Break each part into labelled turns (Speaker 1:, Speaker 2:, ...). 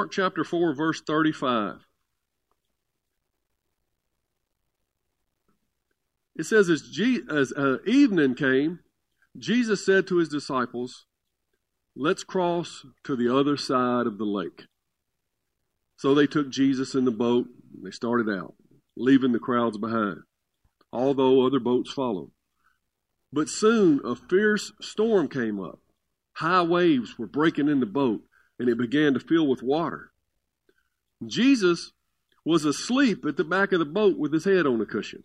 Speaker 1: Mark chapter 4, verse 35. It says, As, Je- as uh, evening came, Jesus said to his disciples, Let's cross to the other side of the lake. So they took Jesus in the boat and they started out, leaving the crowds behind, although other boats followed. But soon a fierce storm came up. High waves were breaking in the boat, and it began to fill with water. Jesus was asleep at the back of the boat with his head on a cushion.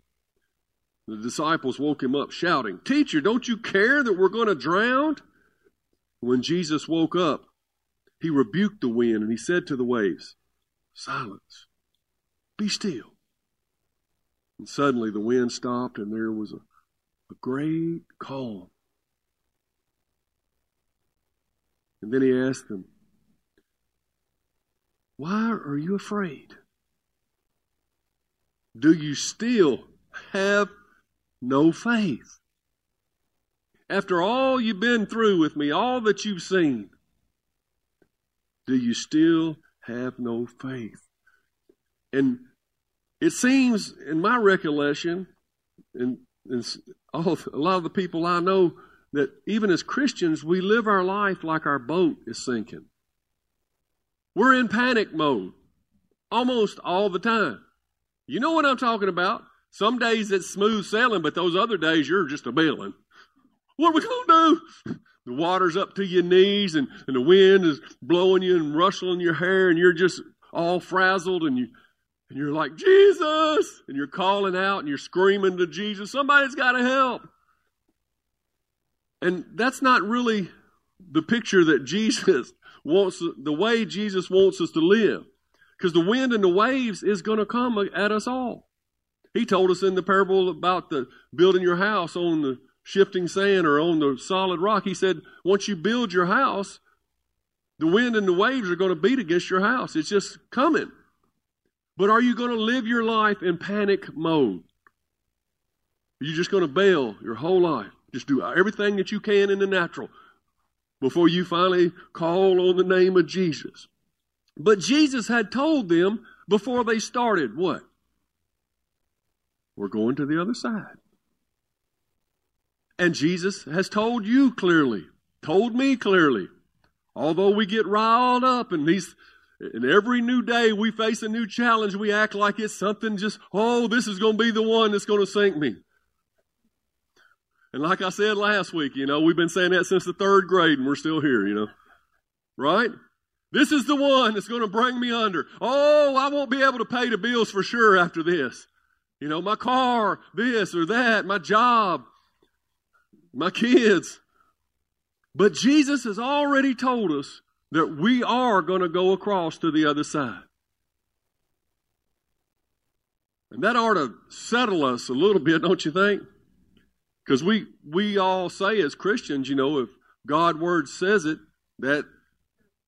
Speaker 1: The disciples woke him up, shouting, Teacher, don't you care that we're going to drown? When Jesus woke up, he rebuked the wind and he said to the waves, Silence, be still. And suddenly the wind stopped and there was a, a great calm. And then he asked them, Why are you afraid? Do you still have no faith? After all you've been through with me, all that you've seen, do you still have no faith? And it seems, in my recollection, and, and all, a lot of the people I know, that even as Christians, we live our life like our boat is sinking. We're in panic mode almost all the time. You know what I'm talking about. Some days it's smooth sailing, but those other days you're just a bailing. What are we going to do? The water's up to your knees and, and the wind is blowing you and rustling your hair and you're just all frazzled and you and you're like, Jesus! And you're calling out and you're screaming to Jesus, somebody's got to help. And that's not really the picture that Jesus wants, the way Jesus wants us to live. Because the wind and the waves is going to come at us all. He told us in the parable about the building your house on the shifting sand or on the solid rock. He said, once you build your house, the wind and the waves are going to beat against your house. It's just coming. But are you going to live your life in panic mode? Are you just going to bail your whole life? Just do everything that you can in the natural before you finally call on the name of Jesus. But Jesus had told them before they started what? We're going to the other side. And Jesus has told you clearly, told me clearly. Although we get riled up and these and every new day we face a new challenge, we act like it's something just, oh, this is going to be the one that's going to sink me. And like I said last week, you know, we've been saying that since the third grade and we're still here, you know. Right? This is the one that's going to bring me under. Oh, I won't be able to pay the bills for sure after this. You know, my car, this or that, my job, my kids. But Jesus has already told us that we are going to go across to the other side. And that ought to settle us a little bit, don't you think? Because we, we all say as Christians, you know, if God word says it, that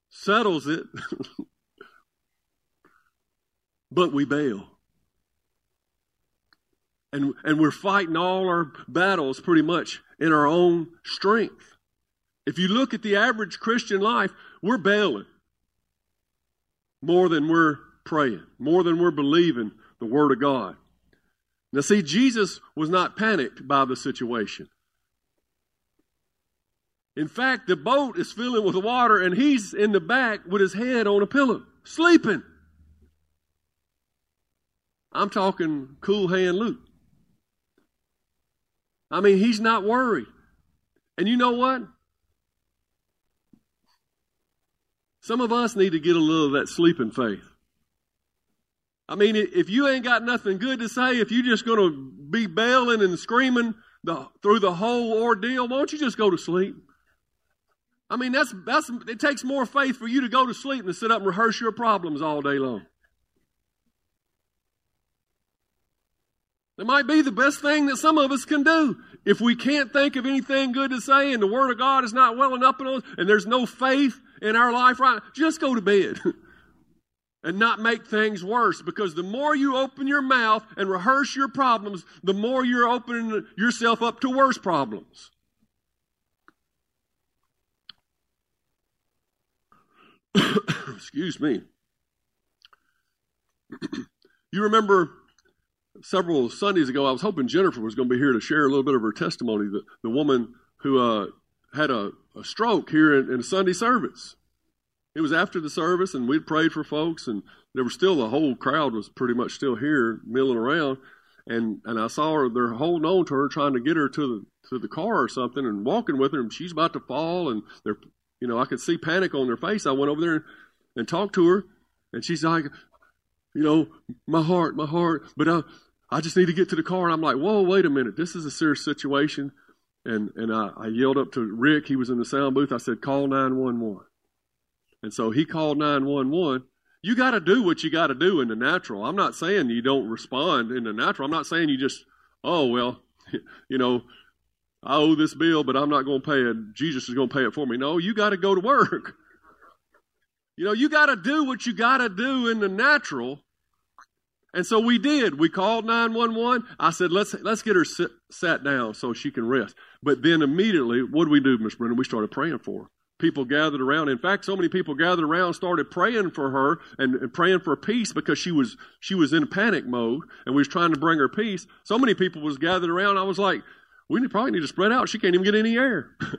Speaker 1: settles it. but we bail. And, and we're fighting all our battles pretty much in our own strength. If you look at the average Christian life, we're bailing more than we're praying, more than we're believing the Word of God. Now, see, Jesus was not panicked by the situation. In fact, the boat is filling with water, and he's in the back with his head on a pillow, sleeping. I'm talking cool hand Luke. I mean, he's not worried. And you know what? Some of us need to get a little of that sleeping faith. I mean, if you ain't got nothing good to say, if you're just going to be bailing and screaming, the through the whole ordeal, won't you just go to sleep? I mean, that's that's it takes more faith for you to go to sleep than to sit up and rehearse your problems all day long. It might be the best thing that some of us can do. If we can't think of anything good to say and the Word of God is not welling up in us and there's no faith in our life right, just go to bed. and not make things worse because the more you open your mouth and rehearse your problems, the more you're opening yourself up to worse problems. Excuse me. you remember several Sundays ago, I was hoping Jennifer was going to be here to share a little bit of her testimony. The, the woman who uh, had a, a, stroke here in, in Sunday service. It was after the service, and we'd prayed for folks, and there was still the whole crowd was pretty much still here milling around. And and I saw her; they're holding on to her, trying to get her to the to the car or something, and walking with her, and she's about to fall, and they're you know I could see panic on their face. I went over there and, and talked to her, and she's like, you know, my heart, my heart, but I I just need to get to the car. And I'm like, whoa, wait a minute. This is a serious situation. And, and I, I yelled up to Rick. He was in the sound booth. I said, call 911. And so he called 911. You got to do what you got to do in the natural. I'm not saying you don't respond in the natural. I'm not saying you just, oh, well, you know, I owe this bill, but I'm not going to pay it. Jesus is going to pay it for me. No, you got to go to work. You know, you got to do what you got to do in the natural and so we did. We called 911. I said, let's, let's get her sit, sat down so she can rest. But then immediately, what did we do, Miss Brenda? We started praying for her. People gathered around. In fact, so many people gathered around, started praying for her and, and praying for peace because she was, she was in panic mode and we was trying to bring her peace. So many people was gathered around. I was like, we probably need to spread out. She can't even get any air.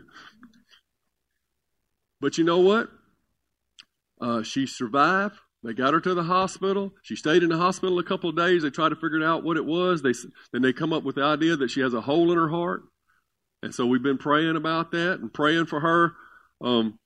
Speaker 1: but you know what? Uh, she survived. They got her to the hospital. She stayed in the hospital a couple of days. They tried to figure out what it was. They, then they come up with the idea that she has a hole in her heart. And so we've been praying about that and praying for her. Um,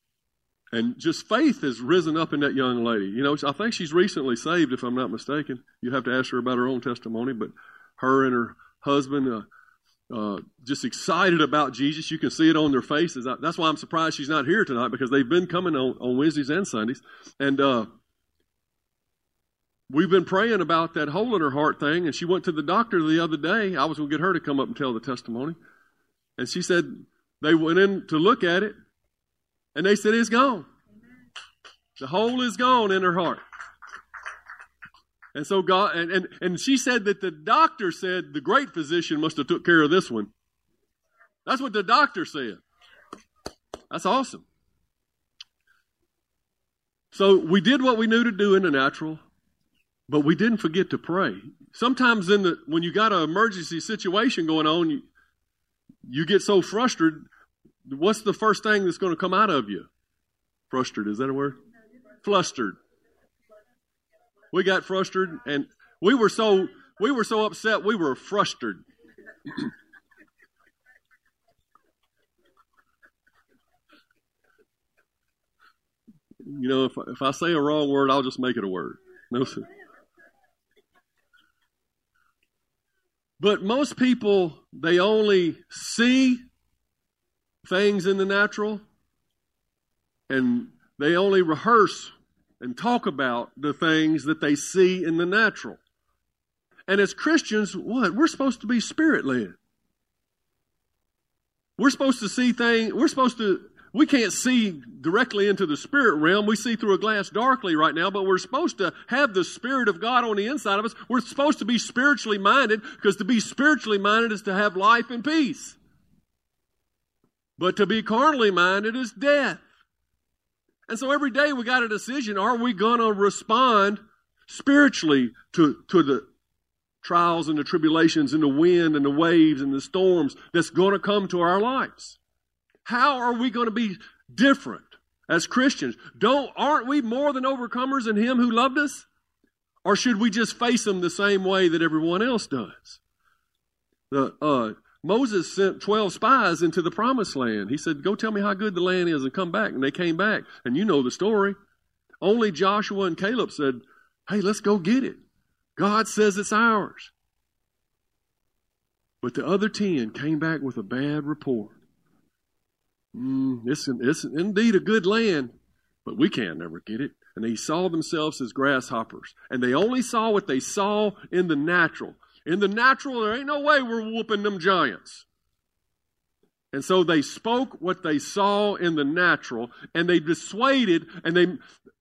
Speaker 1: and just faith has risen up in that young lady. You know, I think she's recently saved, if I'm not mistaken. You'd have to ask her about her own testimony, but her and her husband, uh, uh, just excited about Jesus. You can see it on their faces. That's why I'm surprised she's not here tonight because they've been coming on, on Wednesdays and Sundays. And, uh, we've been praying about that hole in her heart thing, and she went to the doctor the other day. I was going to get her to come up and tell the testimony. And she said they went in to look at it, and they said it's gone. The hole is gone in her heart. And so God and, and, and she said that the doctor said the great physician must have took care of this one. That's what the doctor said. That's awesome. So we did what we knew to do in the natural. But we didn't forget to pray. Sometimes in the when you got an emergency situation going on, you, you get so frustrated. What's the first thing that's going to come out of you? Frustrated, is that a word? Flustered. We got frustrated and we were so we were so upset we were frustrated. you know, if, if I say a wrong word, I'll just make it a word. No, sir. But most people, they only see things in the natural and they only rehearse and talk about the things that they see in the natural. And as Christians, what? We're supposed to be spirit led. We're supposed to see things, we're supposed to we can't see directly into the spirit realm. We see through a glass darkly right now, but we're supposed to have the Spirit of God on the inside of us. We're supposed to be spiritually minded because to be spiritually minded is to have life and peace. But to be carnally minded is death. And so every day we got a decision. Are we going to respond spiritually to, to the trials and the tribulations and the wind and the waves and the storms that's going to come to our lives? How are we going to be different as Christians? Don't aren't we more than overcomers in him who loved us? Or should we just face them the same way that everyone else does? The uh, Moses sent 12 spies into the promised land. He said, Go tell me how good the land is and come back. And they came back. And you know the story. Only Joshua and Caleb said, Hey, let's go get it. God says it's ours. But the other ten came back with a bad report. Mm, it's, it's indeed a good land, but we can't never get it. And they saw themselves as grasshoppers. And they only saw what they saw in the natural. In the natural, there ain't no way we're whooping them giants. And so they spoke what they saw in the natural, and they dissuaded and they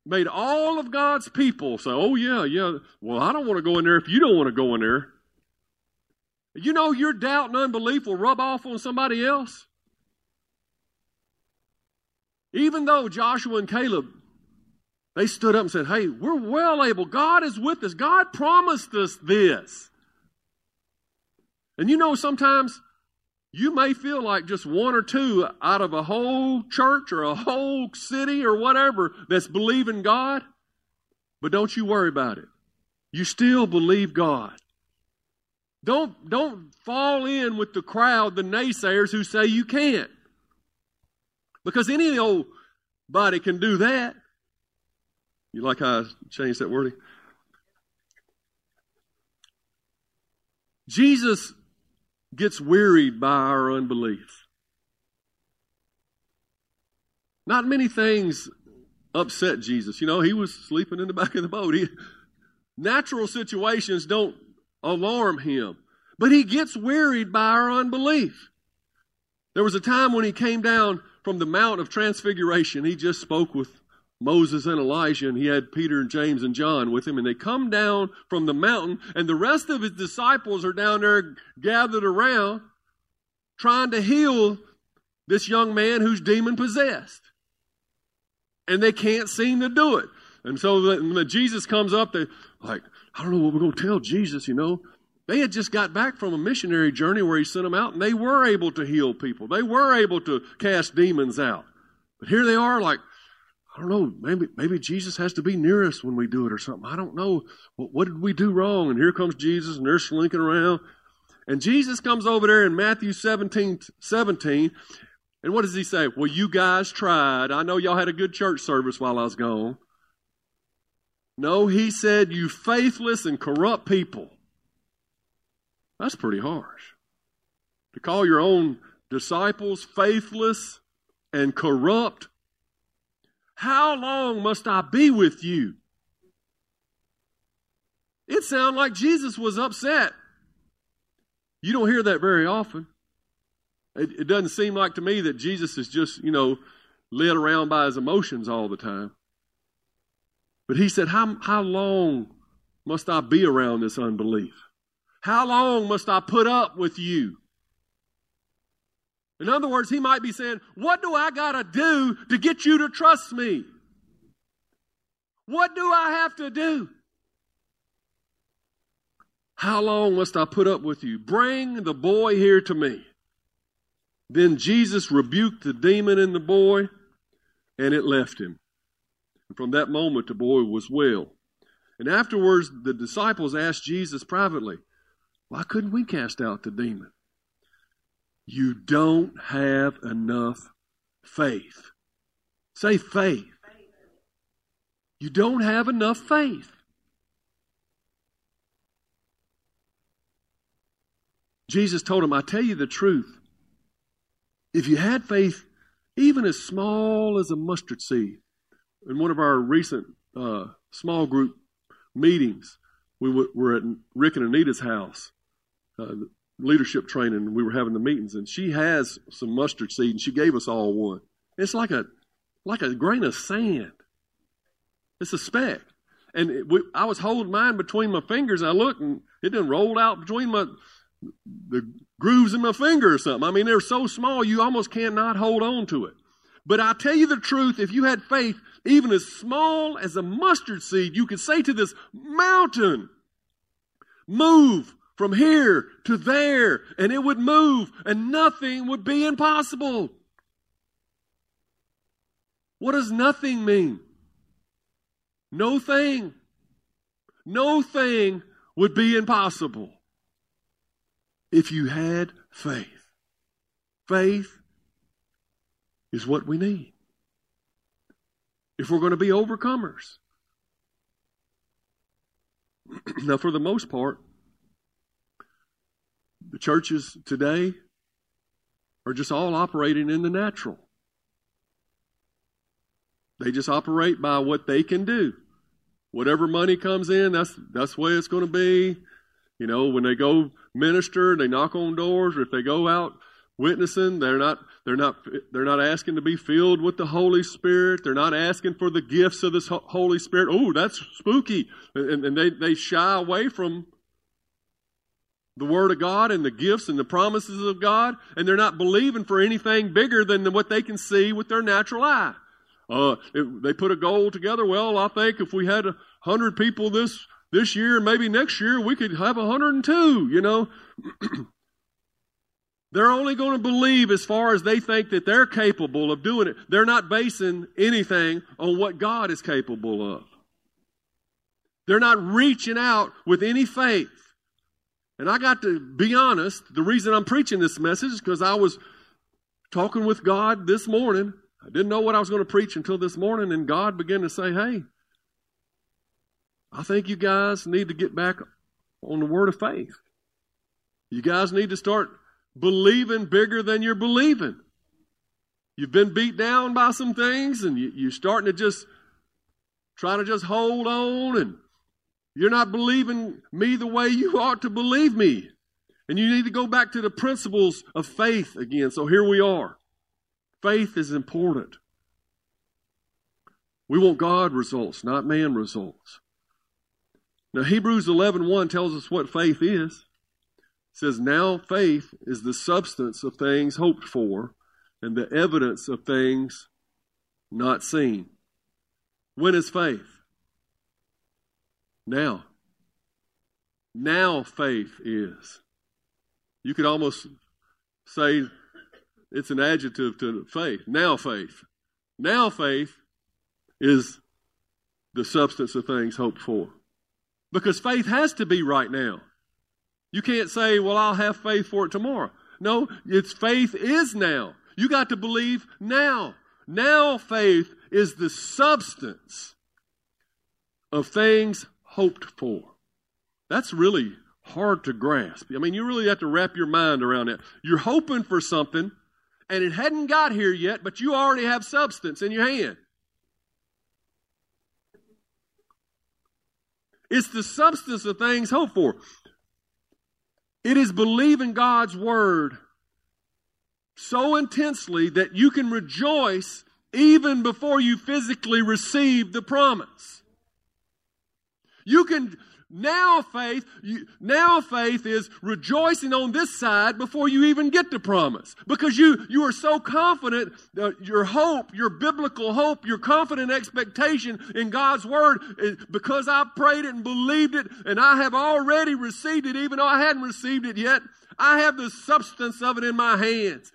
Speaker 1: made all of God's people say, Oh, yeah, yeah, well, I don't want to go in there if you don't want to go in there. You know, your doubt and unbelief will rub off on somebody else. Even though Joshua and Caleb, they stood up and said, Hey, we're well able. God is with us. God promised us this. And you know, sometimes you may feel like just one or two out of a whole church or a whole city or whatever that's believing God. But don't you worry about it. You still believe God. Don't, don't fall in with the crowd, the naysayers who say you can't. Because any old body can do that. You like how I changed that wording? Jesus gets wearied by our unbelief. Not many things upset Jesus. You know, he was sleeping in the back of the boat. He, natural situations don't alarm him, but he gets wearied by our unbelief. There was a time when he came down from the Mount of Transfiguration. He just spoke with Moses and Elijah, and he had Peter and James and John with him, and they come down from the mountain, and the rest of his disciples are down there gathered around trying to heal this young man who's demon possessed. And they can't seem to do it. And so when Jesus comes up, they like, I don't know what we're going to tell Jesus, you know. They had just got back from a missionary journey where he sent them out, and they were able to heal people. They were able to cast demons out. But here they are, like, I don't know, maybe, maybe Jesus has to be near us when we do it or something. I don't know. What, what did we do wrong? And here comes Jesus, and they're slinking around. And Jesus comes over there in Matthew 17, 17, and what does he say? Well, you guys tried. I know y'all had a good church service while I was gone. No, he said, you faithless and corrupt people. That's pretty harsh. To call your own disciples faithless and corrupt how long must I be with you? It sounded like Jesus was upset. You don't hear that very often. It, it, doesn't seem like to me that Jesus is just, you know, led around by his emotions all the time. But he said, How, how long must I be around this unbelief? How long must I put up with you? In other words, he might be saying, What do I got to do to get you to trust me? What do I have to do? How long must I put up with you? Bring the boy here to me. Then Jesus rebuked the demon in the boy, and it left him. And from that moment, the boy was well. And afterwards, the disciples asked Jesus privately, Why couldn't we cast out the demon? You don't have enough faith. Say faith. You don't have enough faith. Jesus told him, I tell you the truth. If you had faith, even as small as a mustard seed, in one of our recent uh, small group meetings, we were at Rick and Anita's house. Uh, leadership training, we were having the meetings, and she has some mustard seed, and she gave us all one. It's like a like a grain of sand. It's a speck. And it, we, I was holding mine between my fingers, and I looked, and it didn't roll out between my the grooves in my finger or something. I mean, they're so small you almost cannot hold on to it. But I tell you the truth, if you had faith, even as small as a mustard seed, you could say to this mountain, move from here to there, and it would move, and nothing would be impossible. What does nothing mean? No thing. No thing would be impossible if you had faith. Faith is what we need if we're going to be overcomers. now, for the most part, the churches today are just all operating in the natural. They just operate by what they can do. Whatever money comes in, that's that's the way it's going to be. You know, when they go minister, they knock on doors, or if they go out witnessing, they're not they're not they're not asking to be filled with the Holy Spirit. They're not asking for the gifts of the Holy Spirit. Oh, that's spooky, and, and they they shy away from the Word of God and the gifts and the promises of God, and they're not believing for anything bigger than what they can see with their natural eye. Uh, they put a goal together. Well, I think if we had a hundred people this this year, maybe next year, we could have a hundred and two. You know, they're only going to believe as far as they think that they're capable of doing it. They're not basing anything on what God is capable of. They're not reaching out with any faith. And I got to be honest, the reason I'm preaching this message is because I was talking with God this morning. I didn't know what I was going to preach until this morning, and God began to say, Hey, I think you guys need to get back on the word of faith. You guys need to start believing bigger than you're believing. You've been beat down by some things, and you, are starting to just try to just hold on, and you're not believing me the way you ought to believe me. And you need to go back to the principles of faith again. So here we are. Faith is important. We want God results, not man results. Now Hebrews 11:1 tells us what faith is. It says now faith is the substance of things hoped for and the evidence of things not seen. When is faith? Now. Now faith is. You could almost say it's an adjective to faith. Now faith. Now faith is the substance of things hoped for. Because faith has to be right now. You can't say, well, I'll have faith for it tomorrow. No, it's faith is now. You got to believe now. Now faith is the substance of things hoped for. That's really hard to grasp. I mean, you really have to wrap your mind around it. You're hoping for something, and it hadn't got here yet, but you already have substance in your hand. It's the substance of things hoped for. It is believing God's word so intensely that you can rejoice even before you physically receive the promise. You can now faith, you, now faith is rejoicing on this side before you even get the promise. Because you, you are so confident, uh, your hope, your biblical hope, your confident expectation in God's word, is because I prayed it and believed it, and I have already received it, even though I hadn't received it yet. I have the substance of it in my hands.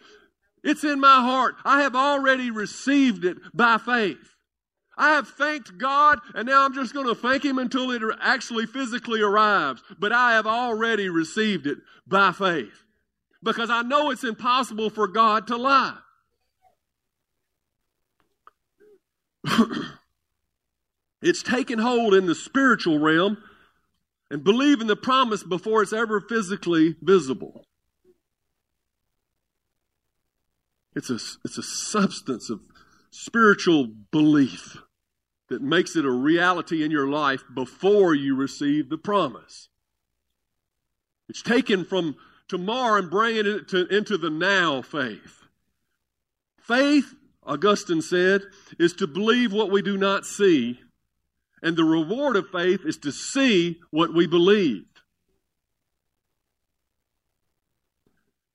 Speaker 1: It's in my heart. I have already received it by faith. I have thanked God, and now I'm just going to thank Him until it actually physically arrives. But I have already received it by faith because I know it's impossible for God to lie. it's taken hold in the spiritual realm and believing the promise before it's ever physically visible. It's a, it's a substance of spiritual belief that makes it a reality in your life before you receive the promise. It's taken from tomorrow and bringing it to, into the now faith. Faith, Augustine said, is to believe what we do not see, and the reward of faith is to see what we believe.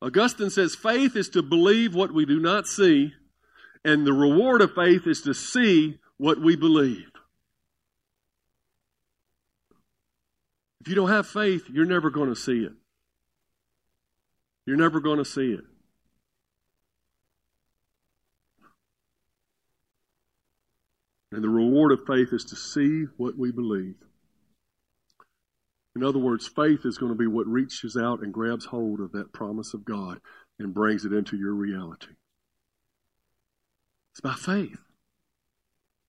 Speaker 1: Augustine says faith is to believe what we do not see, and the reward of faith is to see what we believe. If you don't have faith, you're never going to see it. You're never going to see it. And the reward of faith is to see what we believe. In other words, faith is going to be what reaches out and grabs hold of that promise of God and brings it into your reality. It's by faith.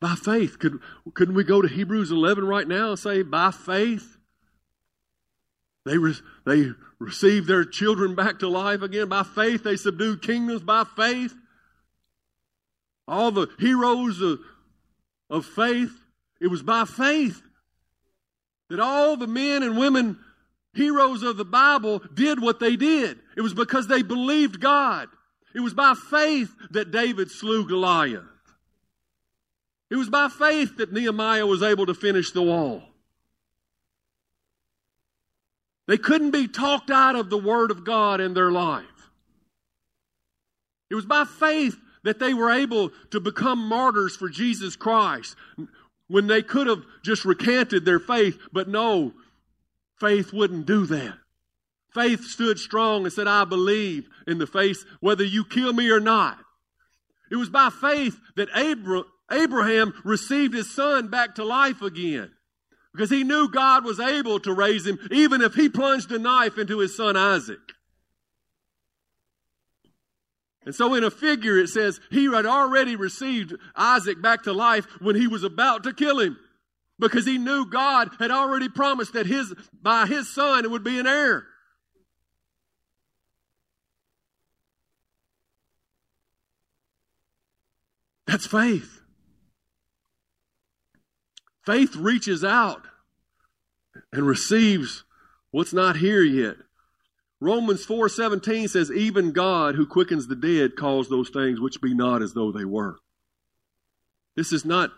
Speaker 1: By faith. Could, couldn't we go to Hebrews 11 right now and say, by faith? They, re- they received their children back to life again. By faith, they subdued kingdoms by faith. All the heroes of, of faith, it was by faith that all the men and women, heroes of the Bible, did what they did. It was because they believed God. It was by faith that David slew Goliath. It was by faith that Nehemiah was able to finish the wall. They couldn't be talked out of the Word of God in their life. It was by faith that they were able to become martyrs for Jesus Christ when they could have just recanted their faith, but no, faith wouldn't do that. Faith stood strong and said, I believe in the face, whether you kill me or not. It was by faith that Abraham received his son back to life again because he knew God was able to raise him, even if he plunged a knife into his son Isaac. And so, in a figure, it says he had already received Isaac back to life when he was about to kill him because he knew God had already promised that his, by his son it would be an heir. That's faith. Faith reaches out and receives what's not here yet. Romans 4:17 says even God who quickens the dead calls those things which be not as though they were. This is not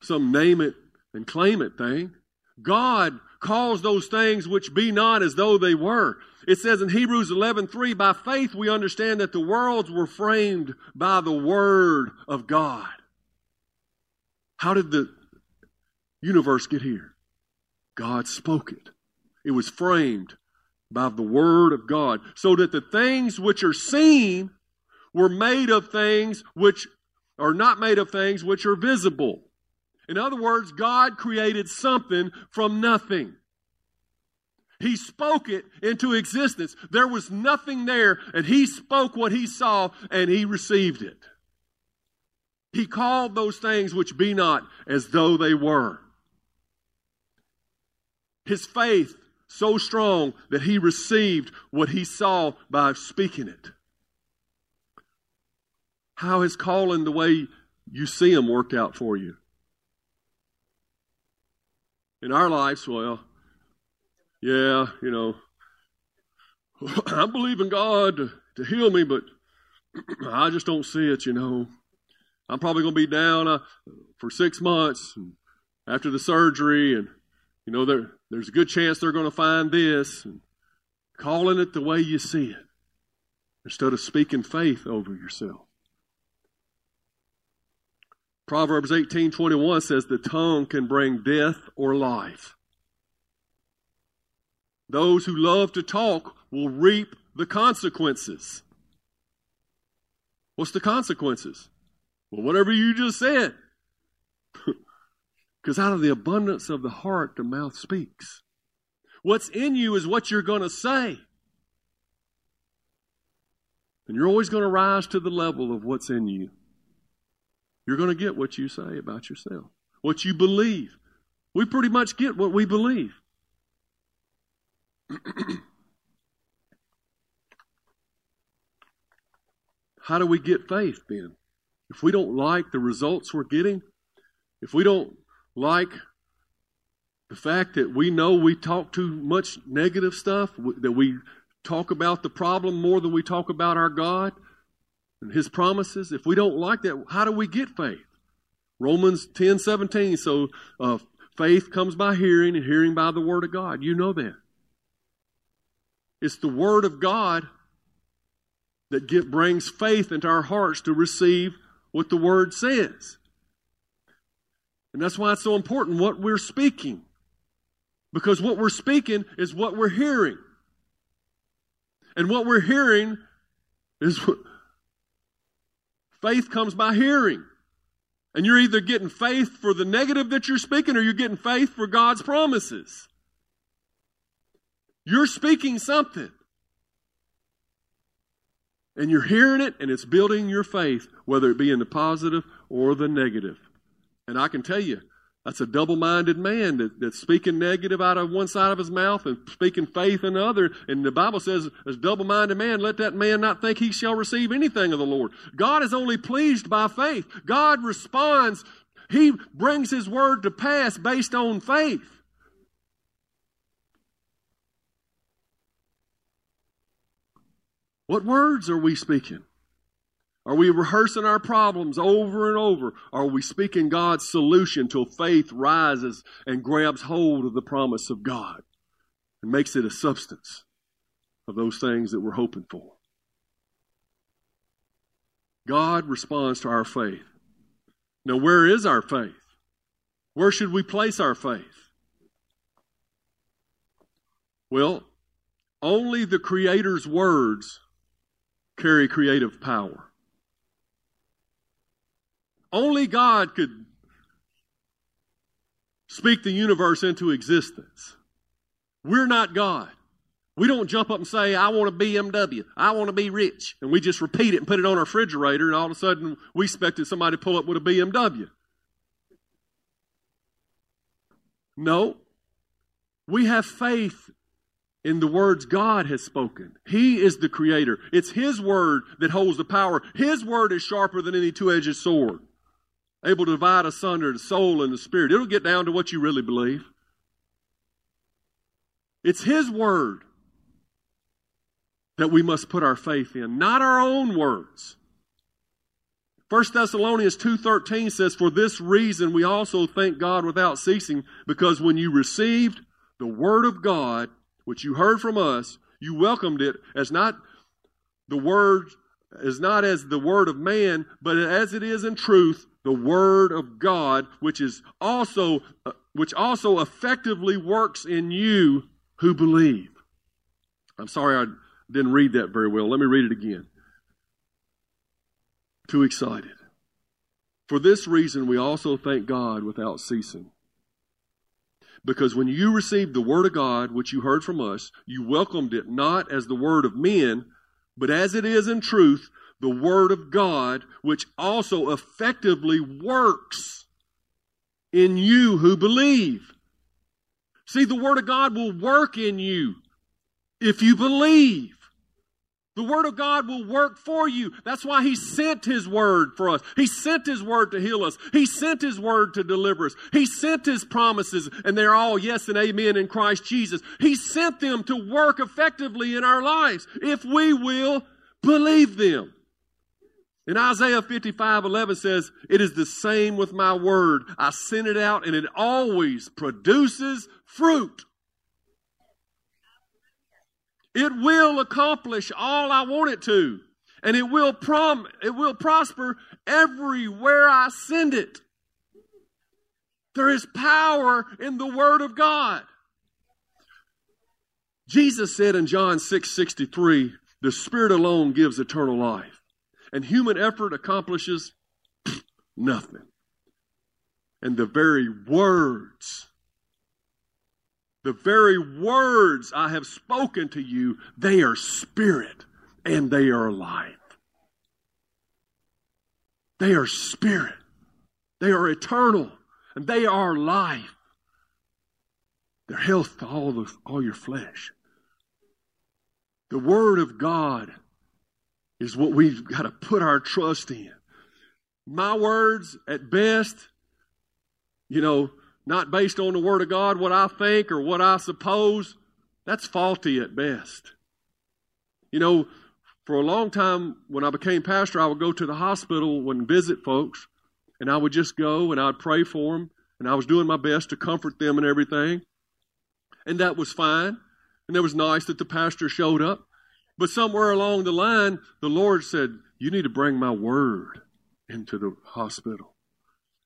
Speaker 1: some name it and claim it thing. God calls those things which be not as though they were. It says in Hebrews 11:3 by faith we understand that the worlds were framed by the word of God. How did the universe get here? God spoke it. It was framed by the Word of God, so that the things which are seen were made of things which are not made of things which are visible. In other words, God created something from nothing. He spoke it into existence. There was nothing there, and He spoke what He saw, and He received it. He called those things which be not as though they were. His faith so strong that he received what he saw by speaking it. How is calling the way you see him worked out for you? In our lives, well, yeah, you know, I believe in God to, to heal me, but I just don't see it, you know. I'm probably going to be down uh, for six months after the surgery, and you know, there, there's a good chance they're going to find this. Calling it the way you see it instead of speaking faith over yourself. Proverbs 18:21 says the tongue can bring death or life. Those who love to talk will reap the consequences. What's the consequences? Well, whatever you just said. Because out of the abundance of the heart, the mouth speaks. What's in you is what you're going to say. And you're always going to rise to the level of what's in you. You're going to get what you say about yourself, what you believe. We pretty much get what we believe. How do we get faith then? If we don't like the results we're getting, if we don't like the fact that we know we talk too much negative stuff, that we talk about the problem more than we talk about our God and His promises. If we don't like that, how do we get faith? Romans 10 17. So uh, faith comes by hearing, and hearing by the Word of God. You know that. It's the Word of God that get, brings faith into our hearts to receive what the Word says. And that's why it's so important what we're speaking. Because what we're speaking is what we're hearing. And what we're hearing is faith comes by hearing. And you're either getting faith for the negative that you're speaking or you're getting faith for God's promises. You're speaking something. And you're hearing it and it's building your faith, whether it be in the positive or the negative. And I can tell you, That's a double minded man that, that's speaking negative out of one side of his mouth and speaking faith in the other. And the Bible says, as double minded man, let that man not think he shall receive anything of the Lord. God is only pleased by faith. God responds, He brings His word to pass based on faith. What words are we speaking? Are we rehearsing our problems over and over? Are we speaking God's solution till faith rises and grabs hold of the promise of God and makes it a substance of those things that we're hoping for? God responds to our faith. Now, where is our faith? Where should we place our faith? Well, only the Creator's words carry creative power. Only God could speak the universe into existence. We're not God. We don't jump up and say, I want a BMW. I want to be rich. And we just repeat it and put it on our refrigerator, and all of a sudden we expected somebody to pull up with a BMW. No. We have faith in the words God has spoken. He is the creator. It's His word that holds the power. His word is sharper than any two edged sword able to divide asunder the soul and the spirit. It'll get down to what you really believe. It's His Word that we must put our faith in, not our own words. 1 Thessalonians 2:13 says for this reason we also thank God without ceasing because when you received the word of God which you heard from us you welcomed it as not the word as not as the word of man but as it is in truth the word of God, which is also uh, which also effectively works in you who believe. I'm sorry I didn't read that very well. Let me read it again. Too excited. For this reason, we also thank God without ceasing. Because when you received the word of God, which you heard from us, you welcomed it not as the word of men, but as it is in truth, the Word of God, which also effectively works in you who believe. See, the Word of God will work in you if you believe. The Word of God will work for you. That's why He sent His Word for us. He sent His Word to heal us. He sent His Word to deliver us. He sent His promises, and they're all yes and amen in Christ Jesus. He sent them to work effectively in our lives if we will believe them. In Isaiah 55 11 says, It is the same with my word. I send it out and it always produces fruit. It will accomplish all I want it to. And it will prom it will prosper everywhere I send it. There is power in the word of God. Jesus said in John 6 63, the Spirit alone gives eternal life and human effort accomplishes nothing. And the very words, the very words I have spoken to you, they are spirit and they are life. They are spirit. They are eternal and they are life. They're health to all, the, all your flesh. The Word of God is what we've got to put our trust in. My words, at best, you know, not based on the Word of God, what I think or what I suppose, that's faulty at best. You know, for a long time when I became pastor, I would go to the hospital and visit folks, and I would just go and I'd pray for them, and I was doing my best to comfort them and everything. And that was fine. And it was nice that the pastor showed up. But somewhere along the line, the Lord said, You need to bring my word into the hospital.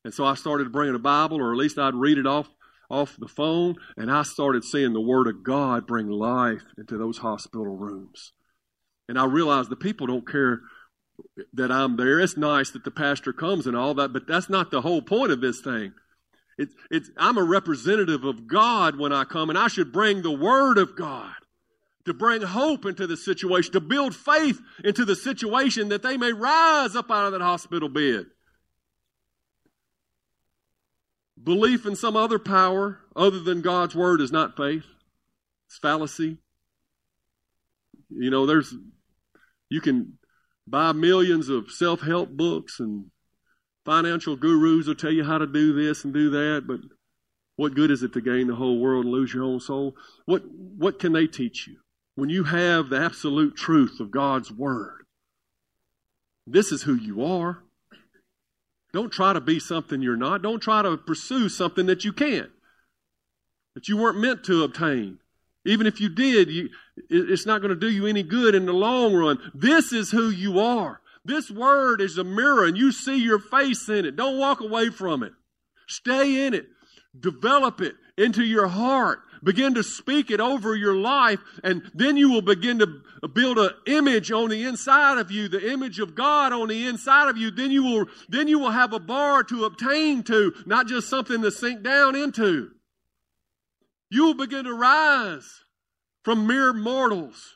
Speaker 1: And so I started bringing a Bible, or at least I'd read it off, off the phone, and I started seeing the Word of God bring life into those hospital rooms. And I realized the people don't care that I'm there. It's nice that the pastor comes and all that, but that's not the whole point of this thing. It's, it's, I'm a representative of God when I come, and I should bring the Word of God to bring hope into the situation, to build faith into the situation that they may rise up out of that hospital bed. belief in some other power other than God's word is not faith. It's fallacy. You know, there's you can buy millions of self-help books and financial gurus will tell you how to do this and do that, but what good is it to gain the whole world and lose your own soul? What what can they teach you? When you have the absolute truth of God's word. This is who you are. Don't try to be something you're not. Don't try to pursue something that you can't, that you weren't meant to obtain. Even if you did, you, it's not going to do you any good in the long run. This is who you are. This word is a mirror and you see your face in it. Don't walk away from it. Stay in it. Develop it into your heart. Begin to speak it over your life, and then you will begin to build an image on the inside of you, the image of God on the inside of you. Then you will, then you will have a bar to obtain to, not just something to sink down into. You will begin to rise from mere mortals.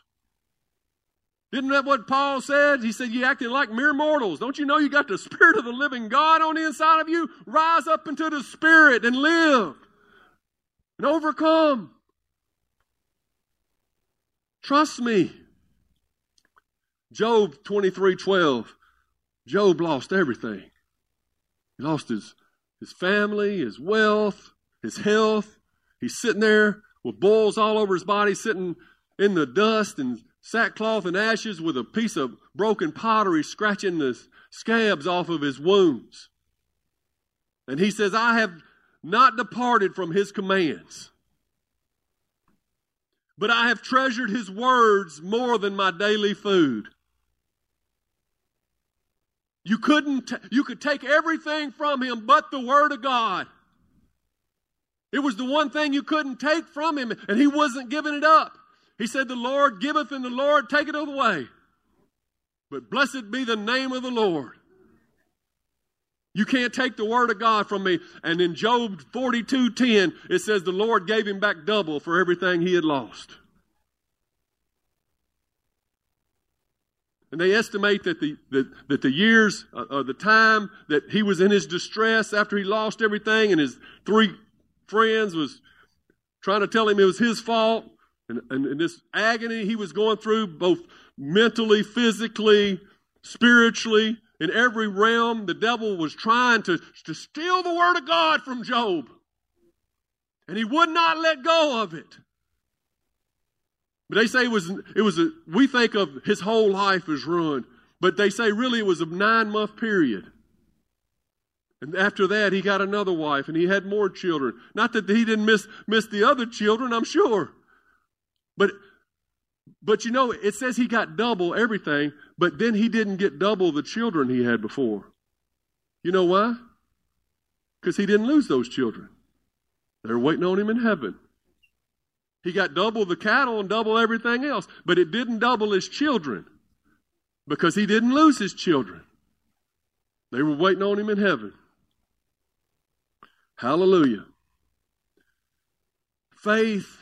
Speaker 1: Isn't that what Paul said? He said, You acting like mere mortals. Don't you know you got the Spirit of the living God on the inside of you? Rise up into the Spirit and live and overcome. Trust me. Job 23 12. Job lost everything. He lost his, his family, his wealth, his health. He's sitting there with boils all over his body, sitting in the dust and sackcloth and ashes with a piece of broken pottery scratching the scabs off of his wounds. And he says, I have not departed from his commands, but I have treasured his words more than my daily food. You couldn't, you could take everything from him but the word of God. It was the one thing you couldn't take from him, and he wasn't giving it up. He said, The Lord giveth, and the Lord taketh away. But blessed be the name of the Lord. You can't take the word of God from me. And in Job 42 10, it says the Lord gave him back double for everything he had lost. And they estimate that the, that, that the years, uh, uh, the time that he was in his distress after he lost everything and his three friends was trying to tell him it was his fault, and, and, and this agony he was going through, both mentally, physically, spiritually, in every realm, the devil was trying to, to steal the word of God from Job. And he would not let go of it. But they say it was, it was a, we think of his whole life as ruined, but they say really it was a nine month period. And after that, he got another wife and he had more children. Not that he didn't miss, miss the other children, I'm sure. But but you know, it says he got double everything, but then he didn't get double the children he had before. You know why? Because he didn't lose those children. They're waiting on him in heaven. He got double the cattle and double everything else, but it didn't double his children because he didn't lose his children. They were waiting on him in heaven. Hallelujah. Faith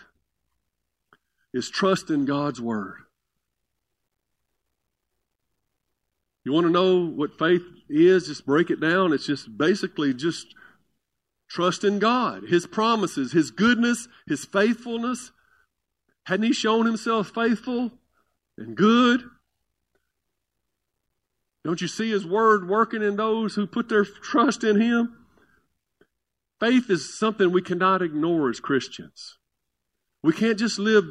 Speaker 1: is trust in God's Word. You want to know what faith is? Just break it down. It's just basically just trust in God, His promises, His goodness, His faithfulness. Hadn't He shown Himself faithful and good? Don't you see His Word working in those who put their trust in Him? Faith is something we cannot ignore as Christians. We can't just live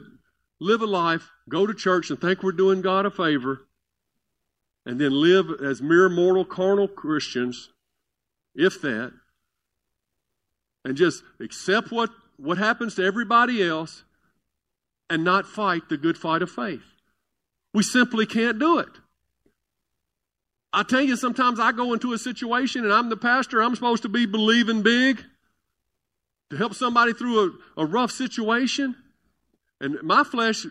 Speaker 1: live a life, go to church and think we're doing God a favor, and then live as mere mortal carnal Christians, if that, and just accept what, what happens to everybody else and not fight the good fight of faith. We simply can't do it. I tell you, sometimes I go into a situation and I'm the pastor, I'm supposed to be believing big to help somebody through a, a rough situation. And my flesh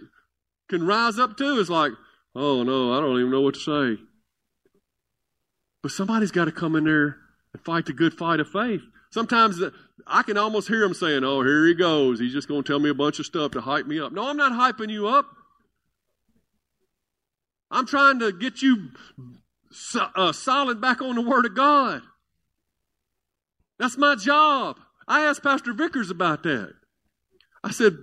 Speaker 1: can rise up too. It's like, oh no, I don't even know what to say. But somebody's got to come in there and fight the good fight of faith. Sometimes I can almost hear him saying, oh, here he goes. He's just going to tell me a bunch of stuff to hype me up. No, I'm not hyping you up. I'm trying to get you uh, solid back on the Word of God. That's my job. I asked Pastor Vickers about that. I said,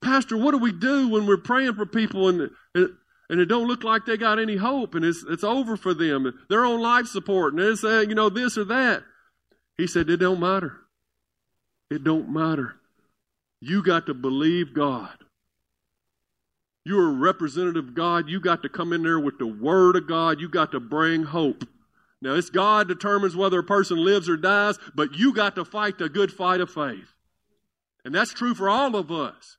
Speaker 1: Pastor, what do we do when we're praying for people and, and, and it don't look like they got any hope and it's, it's over for them? They're on life support and it's, uh, you know, this or that. He said, it don't matter. It don't matter. You got to believe God. You're a representative of God. You got to come in there with the Word of God. You got to bring hope. Now, it's God determines whether a person lives or dies, but you got to fight the good fight of faith. And that's true for all of us.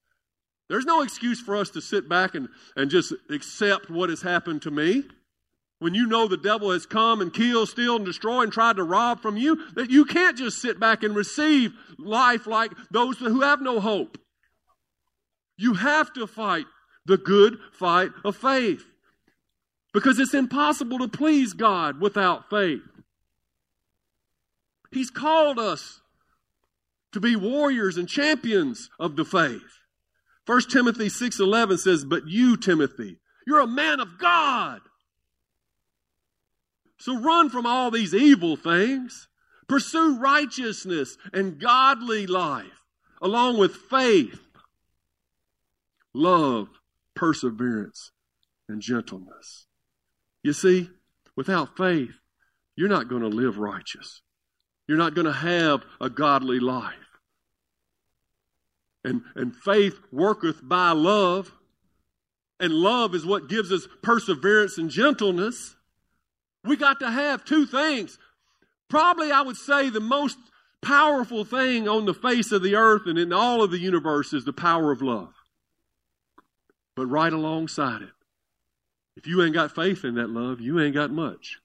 Speaker 1: There's no excuse for us to sit back and, and just accept what has happened to me. When you know the devil has come and killed, steal, and destroy and tried to rob from you, that you can't just sit back and receive life like those who have no hope. You have to fight the good fight of faith. Because it's impossible to please God without faith. He's called us to be warriors and champions of the faith. 1 Timothy 6:11 says, "But you, Timothy, you're a man of God." So run from all these evil things. Pursue righteousness and godly life, along with faith, love, perseverance, and gentleness. You see, without faith, you're not going to live righteous. You're not going to have a godly life. And, and faith worketh by love. And love is what gives us perseverance and gentleness. We got to have two things. Probably, I would say, the most powerful thing on the face of the earth and in all of the universe is the power of love. But right alongside it, if you ain't got faith in that love, you ain't got much.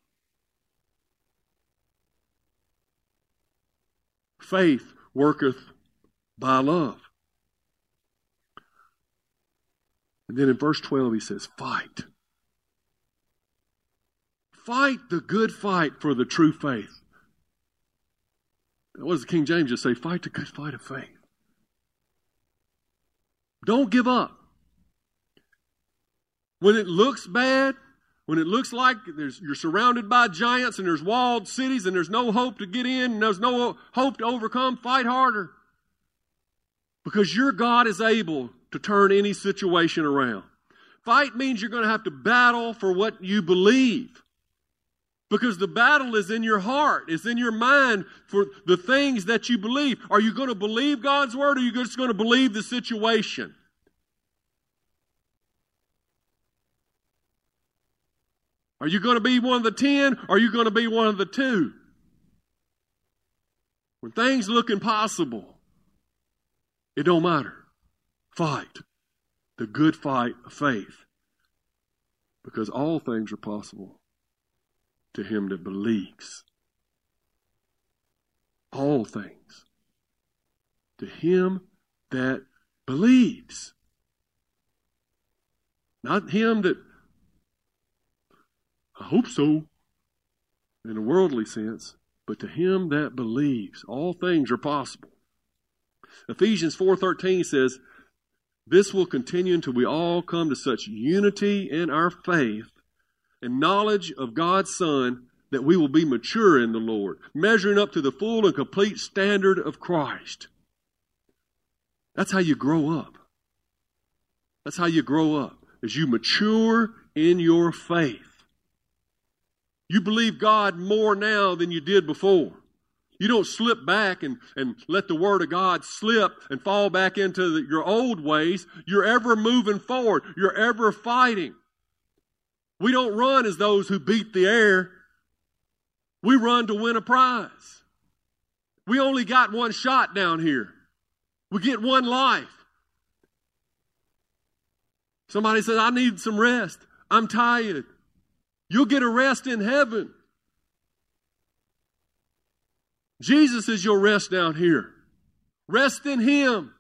Speaker 1: Faith worketh by love. And then in verse 12, he says, Fight. Fight the good fight for the true faith. What does the King James just say? Fight the good fight of faith. Don't give up. When it looks bad, when it looks like you're surrounded by giants and there's walled cities and there's no hope to get in and there's no hope to overcome, fight harder. Because your God is able to turn any situation around. Fight means you're going to have to battle for what you believe. Because the battle is in your heart, it's in your mind for the things that you believe. Are you going to believe God's word or are you just going to believe the situation? Are you going to be one of the ten or are you going to be one of the two? When things look impossible, it don't matter. Fight the good fight of faith. Because all things are possible to him that believes. All things to him that believes. Not him that I hope so, in a worldly sense, but to him that believes, all things are possible. Ephesians 4:13 says, "This will continue until we all come to such unity in our faith and knowledge of God's Son that we will be mature in the Lord, measuring up to the full and complete standard of Christ." That's how you grow up. That's how you grow up, as you mature in your faith. You believe God more now than you did before. You don't slip back and, and let the Word of God slip and fall back into the, your old ways. You're ever moving forward. You're ever fighting. We don't run as those who beat the air. We run to win a prize. We only got one shot down here. We get one life. Somebody says, I need some rest. I'm tired. You'll get a rest in heaven. Jesus is your rest down here. Rest in Him.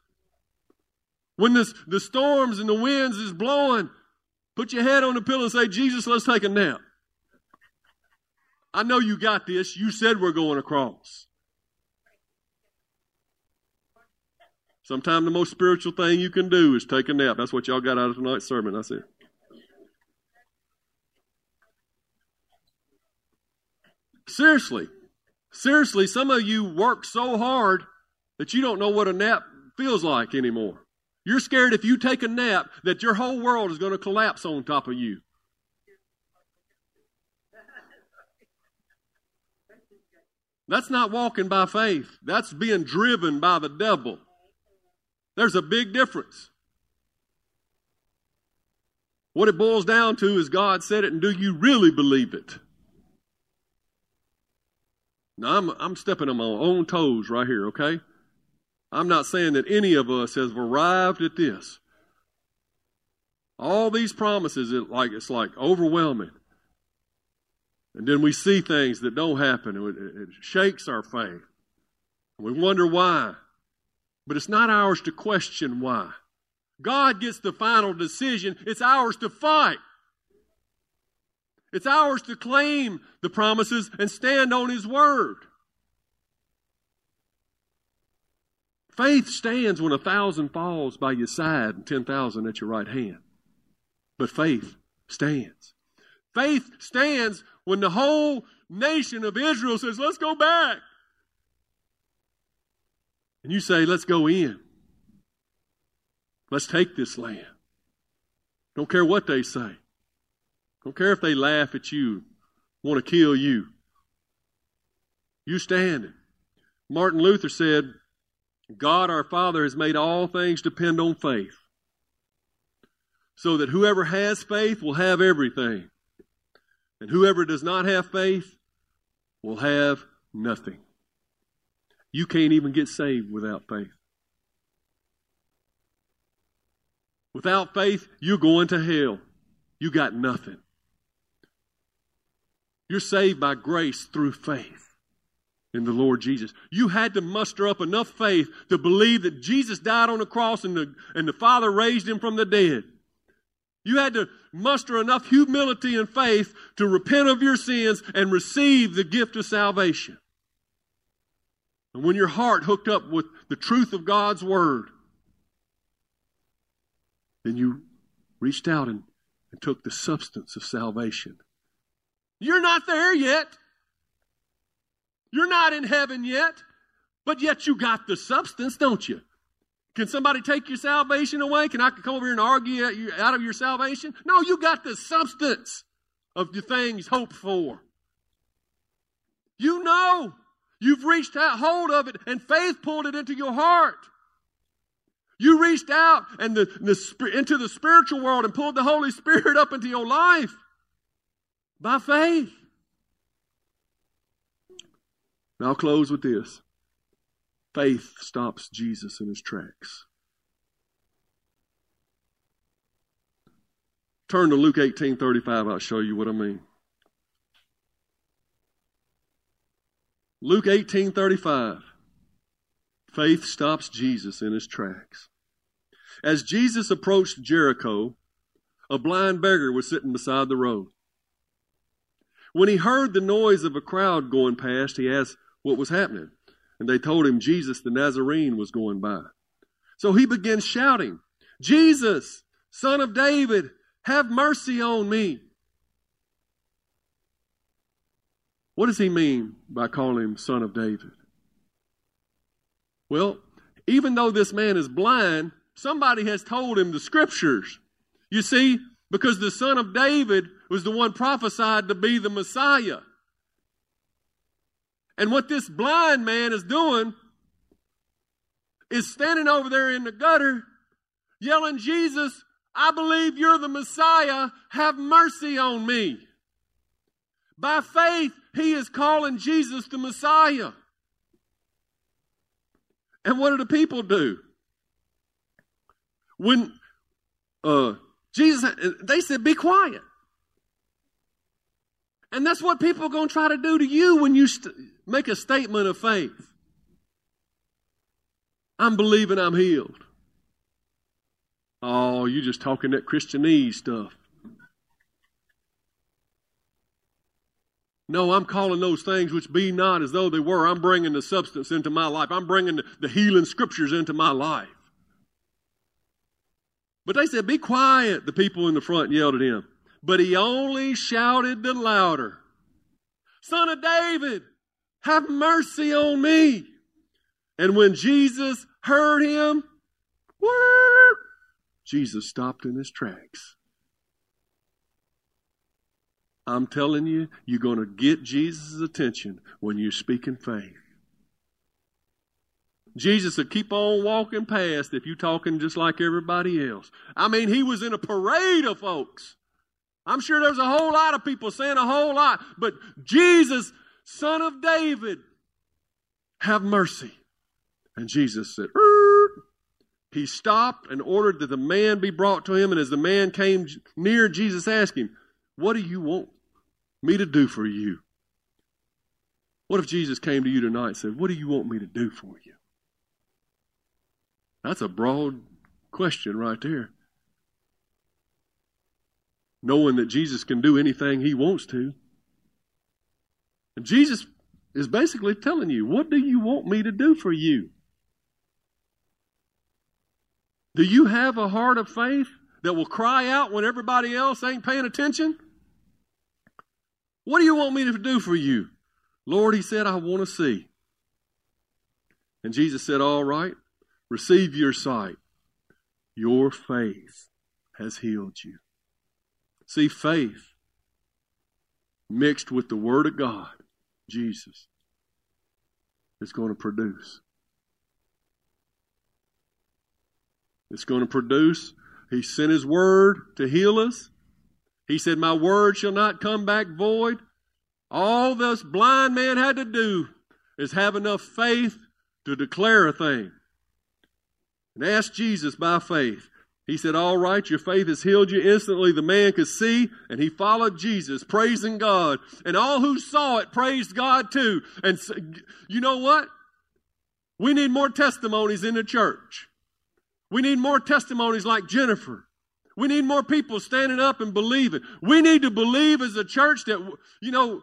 Speaker 1: When this, the storms and the winds is blowing, put your head on the pillow and say, Jesus, let's take a nap. I know you got this. You said we're going across. Sometimes the most spiritual thing you can do is take a nap. That's what y'all got out of tonight's sermon. I said. Seriously. Seriously, some of you work so hard that you don't know what a nap feels like anymore. You're scared if you take a nap that your whole world is going to collapse on top of you. That's not walking by faith. That's being driven by the devil. There's a big difference. What it boils down to is God said it, and do you really believe it? Now, I'm, I'm stepping on my own toes right here, okay? I'm not saying that any of us has arrived at this. All these promises, it like it's like overwhelming. And then we see things that don't happen. It, it shakes our faith. We wonder why. But it's not ours to question why. God gets the final decision. It's ours to fight. It's ours to claim the promises and stand on His word. Faith stands when a thousand falls by your side and ten thousand at your right hand. But faith stands. Faith stands when the whole nation of Israel says, let's go back. And you say, let's go in. Let's take this land. Don't care what they say. Don't care if they laugh at you, want to kill you. You stand. Martin Luther said, God our Father has made all things depend on faith. So that whoever has faith will have everything. And whoever does not have faith will have nothing. You can't even get saved without faith. Without faith, you're going to hell. You got nothing. You're saved by grace through faith in the Lord Jesus. You had to muster up enough faith to believe that Jesus died on the cross and the, and the Father raised him from the dead. You had to muster enough humility and faith to repent of your sins and receive the gift of salvation. And when your heart hooked up with the truth of God's Word, then you reached out and, and took the substance of salvation. You're not there yet. You're not in heaven yet, but yet you got the substance, don't you? Can somebody take your salvation away? Can I come over here and argue out of your salvation? No, you got the substance of the things hoped for. You know. You've reached out hold of it and faith pulled it into your heart. You reached out and the, the, into the spiritual world and pulled the Holy Spirit up into your life by faith. Now I'll close with this. Faith stops Jesus in his tracks. Turn to Luke 18 35. I'll show you what I mean. Luke 18 35. Faith stops Jesus in his tracks. As Jesus approached Jericho, a blind beggar was sitting beside the road. When he heard the noise of a crowd going past, he asked what was happening and they told him Jesus the Nazarene was going by. So he began shouting, Jesus, son of David, have mercy on me. What does he mean by calling him son of David? Well, even though this man is blind, somebody has told him the scriptures. You see, because the son of David was the one prophesied to be the Messiah. And what this blind man is doing is standing over there in the gutter yelling, Jesus, I believe you're the Messiah. Have mercy on me. By faith, he is calling Jesus the Messiah. And what do the people do? When uh, Jesus, they said, be quiet. And that's what people are going to try to do to you when you st- make a statement of faith. I'm believing I'm healed. Oh, you're just talking that Christianese stuff. No, I'm calling those things which be not as though they were. I'm bringing the substance into my life. I'm bringing the, the healing scriptures into my life. But they said, Be quiet, the people in the front yelled at him. But he only shouted the louder, Son of David, have mercy on me. And when Jesus heard him, what? Jesus stopped in his tracks. I'm telling you, you're going to get Jesus' attention when you're speaking faith. Jesus would keep on walking past if you're talking just like everybody else. I mean, he was in a parade of folks. I'm sure there's a whole lot of people saying a whole lot, but Jesus, son of David, have mercy. And Jesus said. He stopped and ordered that the man be brought to him. And as the man came near, Jesus asked him, What do you want me to do for you? What if Jesus came to you tonight and said, What do you want me to do for you? That's a broad question right there. Knowing that Jesus can do anything he wants to. And Jesus is basically telling you, What do you want me to do for you? Do you have a heart of faith that will cry out when everybody else ain't paying attention? What do you want me to do for you? Lord, he said, I want to see. And Jesus said, All right, receive your sight. Your faith has healed you. See, faith mixed with the Word of God, Jesus, is going to produce. It's going to produce. He sent His Word to heal us. He said, My word shall not come back void. All this blind man had to do is have enough faith to declare a thing. And ask Jesus by faith. He said, All right, your faith has healed you. Instantly, the man could see, and he followed Jesus, praising God. And all who saw it praised God too. And you know what? We need more testimonies in the church. We need more testimonies like Jennifer. We need more people standing up and believing. We need to believe as a church that, you know,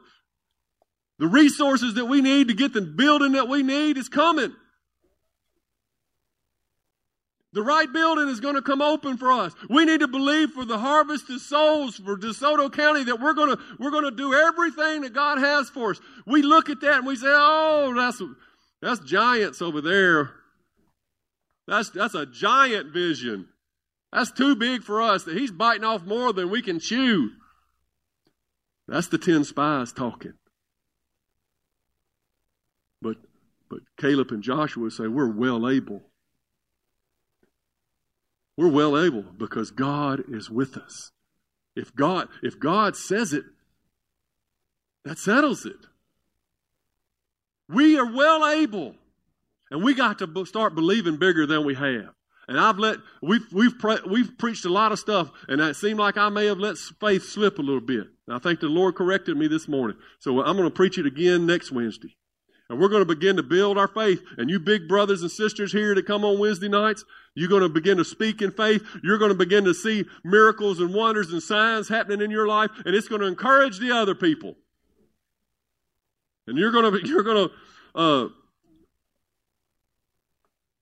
Speaker 1: the resources that we need to get the building that we need is coming. The right building is going to come open for us. We need to believe for the harvest of souls for DeSoto County that we're going to we're going to do everything that God has for us. We look at that and we say, "Oh, that's that's giants over there. That's that's a giant vision. That's too big for us. That he's biting off more than we can chew." That's the 10 spies talking. But but Caleb and Joshua say, "We're well able." We're well able because God is with us. If God, if God says it, that settles it. We are well able. And we got to start believing bigger than we have. And I've let we've we've pre- we've preached a lot of stuff, and it seemed like I may have let faith slip a little bit. And I think the Lord corrected me this morning. So I'm going to preach it again next Wednesday. And we're going to begin to build our faith. And you big brothers and sisters here that come on Wednesday nights, you're going to begin to speak in faith. You're going to begin to see miracles and wonders and signs happening in your life. And it's going to encourage the other people. And you're going to, you're going to, uh,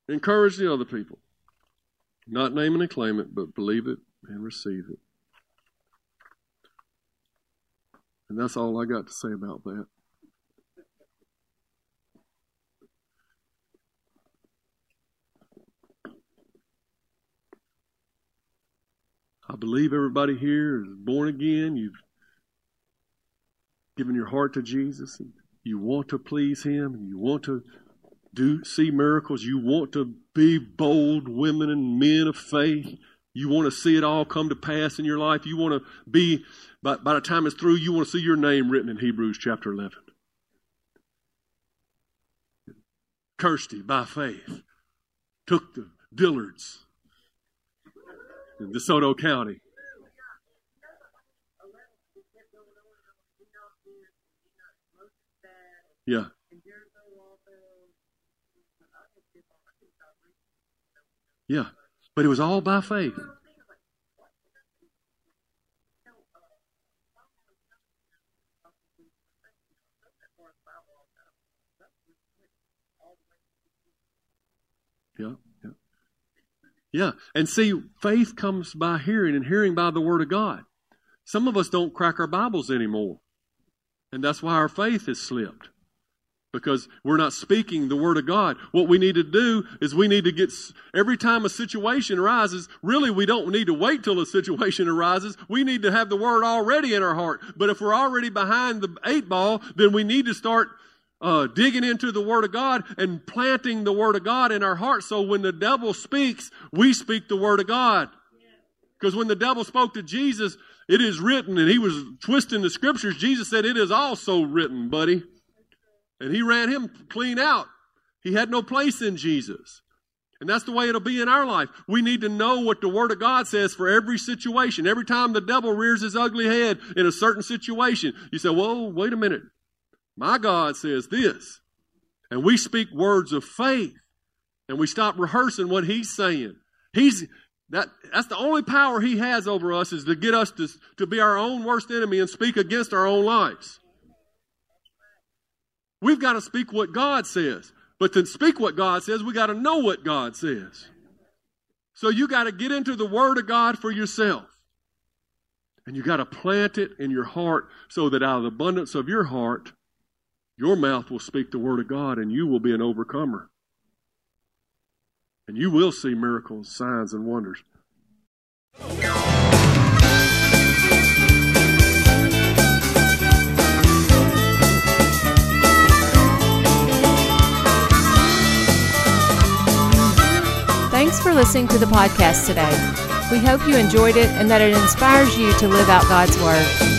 Speaker 1: encourage the other people. Not name and claim it, but believe it and receive it. And that's all I got to say about that. Believe everybody here is born again. You've given your heart to Jesus and you want to please Him and you want to do see miracles. You want to be bold women and men of faith. You want to see it all come to pass in your life. You want to be, by, by the time it's through, you want to see your name written in Hebrews chapter 11. Kirsty, by faith, took the Dillards in DeSoto County. Yeah. Yeah. But it was all by faith. Yeah. Yeah. And see, faith comes by hearing and hearing by the Word of God. Some of us don't crack our Bibles anymore. And that's why our faith has slipped. because we're not speaking the word of God. What we need to do is we need to get, every time a situation arises, really we don't need to wait till a situation arises. We need to have the word already in our heart. But if we're already behind the eight ball, then we need to start uh, digging into the Word of God and planting the Word of God in our heart. So when the devil speaks, we speak the Word of God. Because when the devil spoke to Jesus, it is written, and he was twisting the scriptures. Jesus said, It is also written, buddy. And he ran him clean out. He had no place in Jesus. And that's the way it'll be in our life. We need to know what the Word of God says for every situation. Every time the devil rears his ugly head in a certain situation, you say, Whoa, wait a minute. My God says this. And we speak words of faith. And we stop rehearsing what He's saying. He's that, that's the only power he has over us is to get us to, to be our own worst enemy and speak against our own lives. We've got to speak what God says. But to speak what God says, we got to know what God says. So you got to get into the Word of God for yourself. And you got to plant it in your heart so that out of the abundance of your heart, your mouth will speak the Word of God and you will be an overcomer. And you will see miracles, signs, and wonders.
Speaker 2: Thanks for listening to the podcast today. We hope you enjoyed it and that it inspires you to live out God's Word.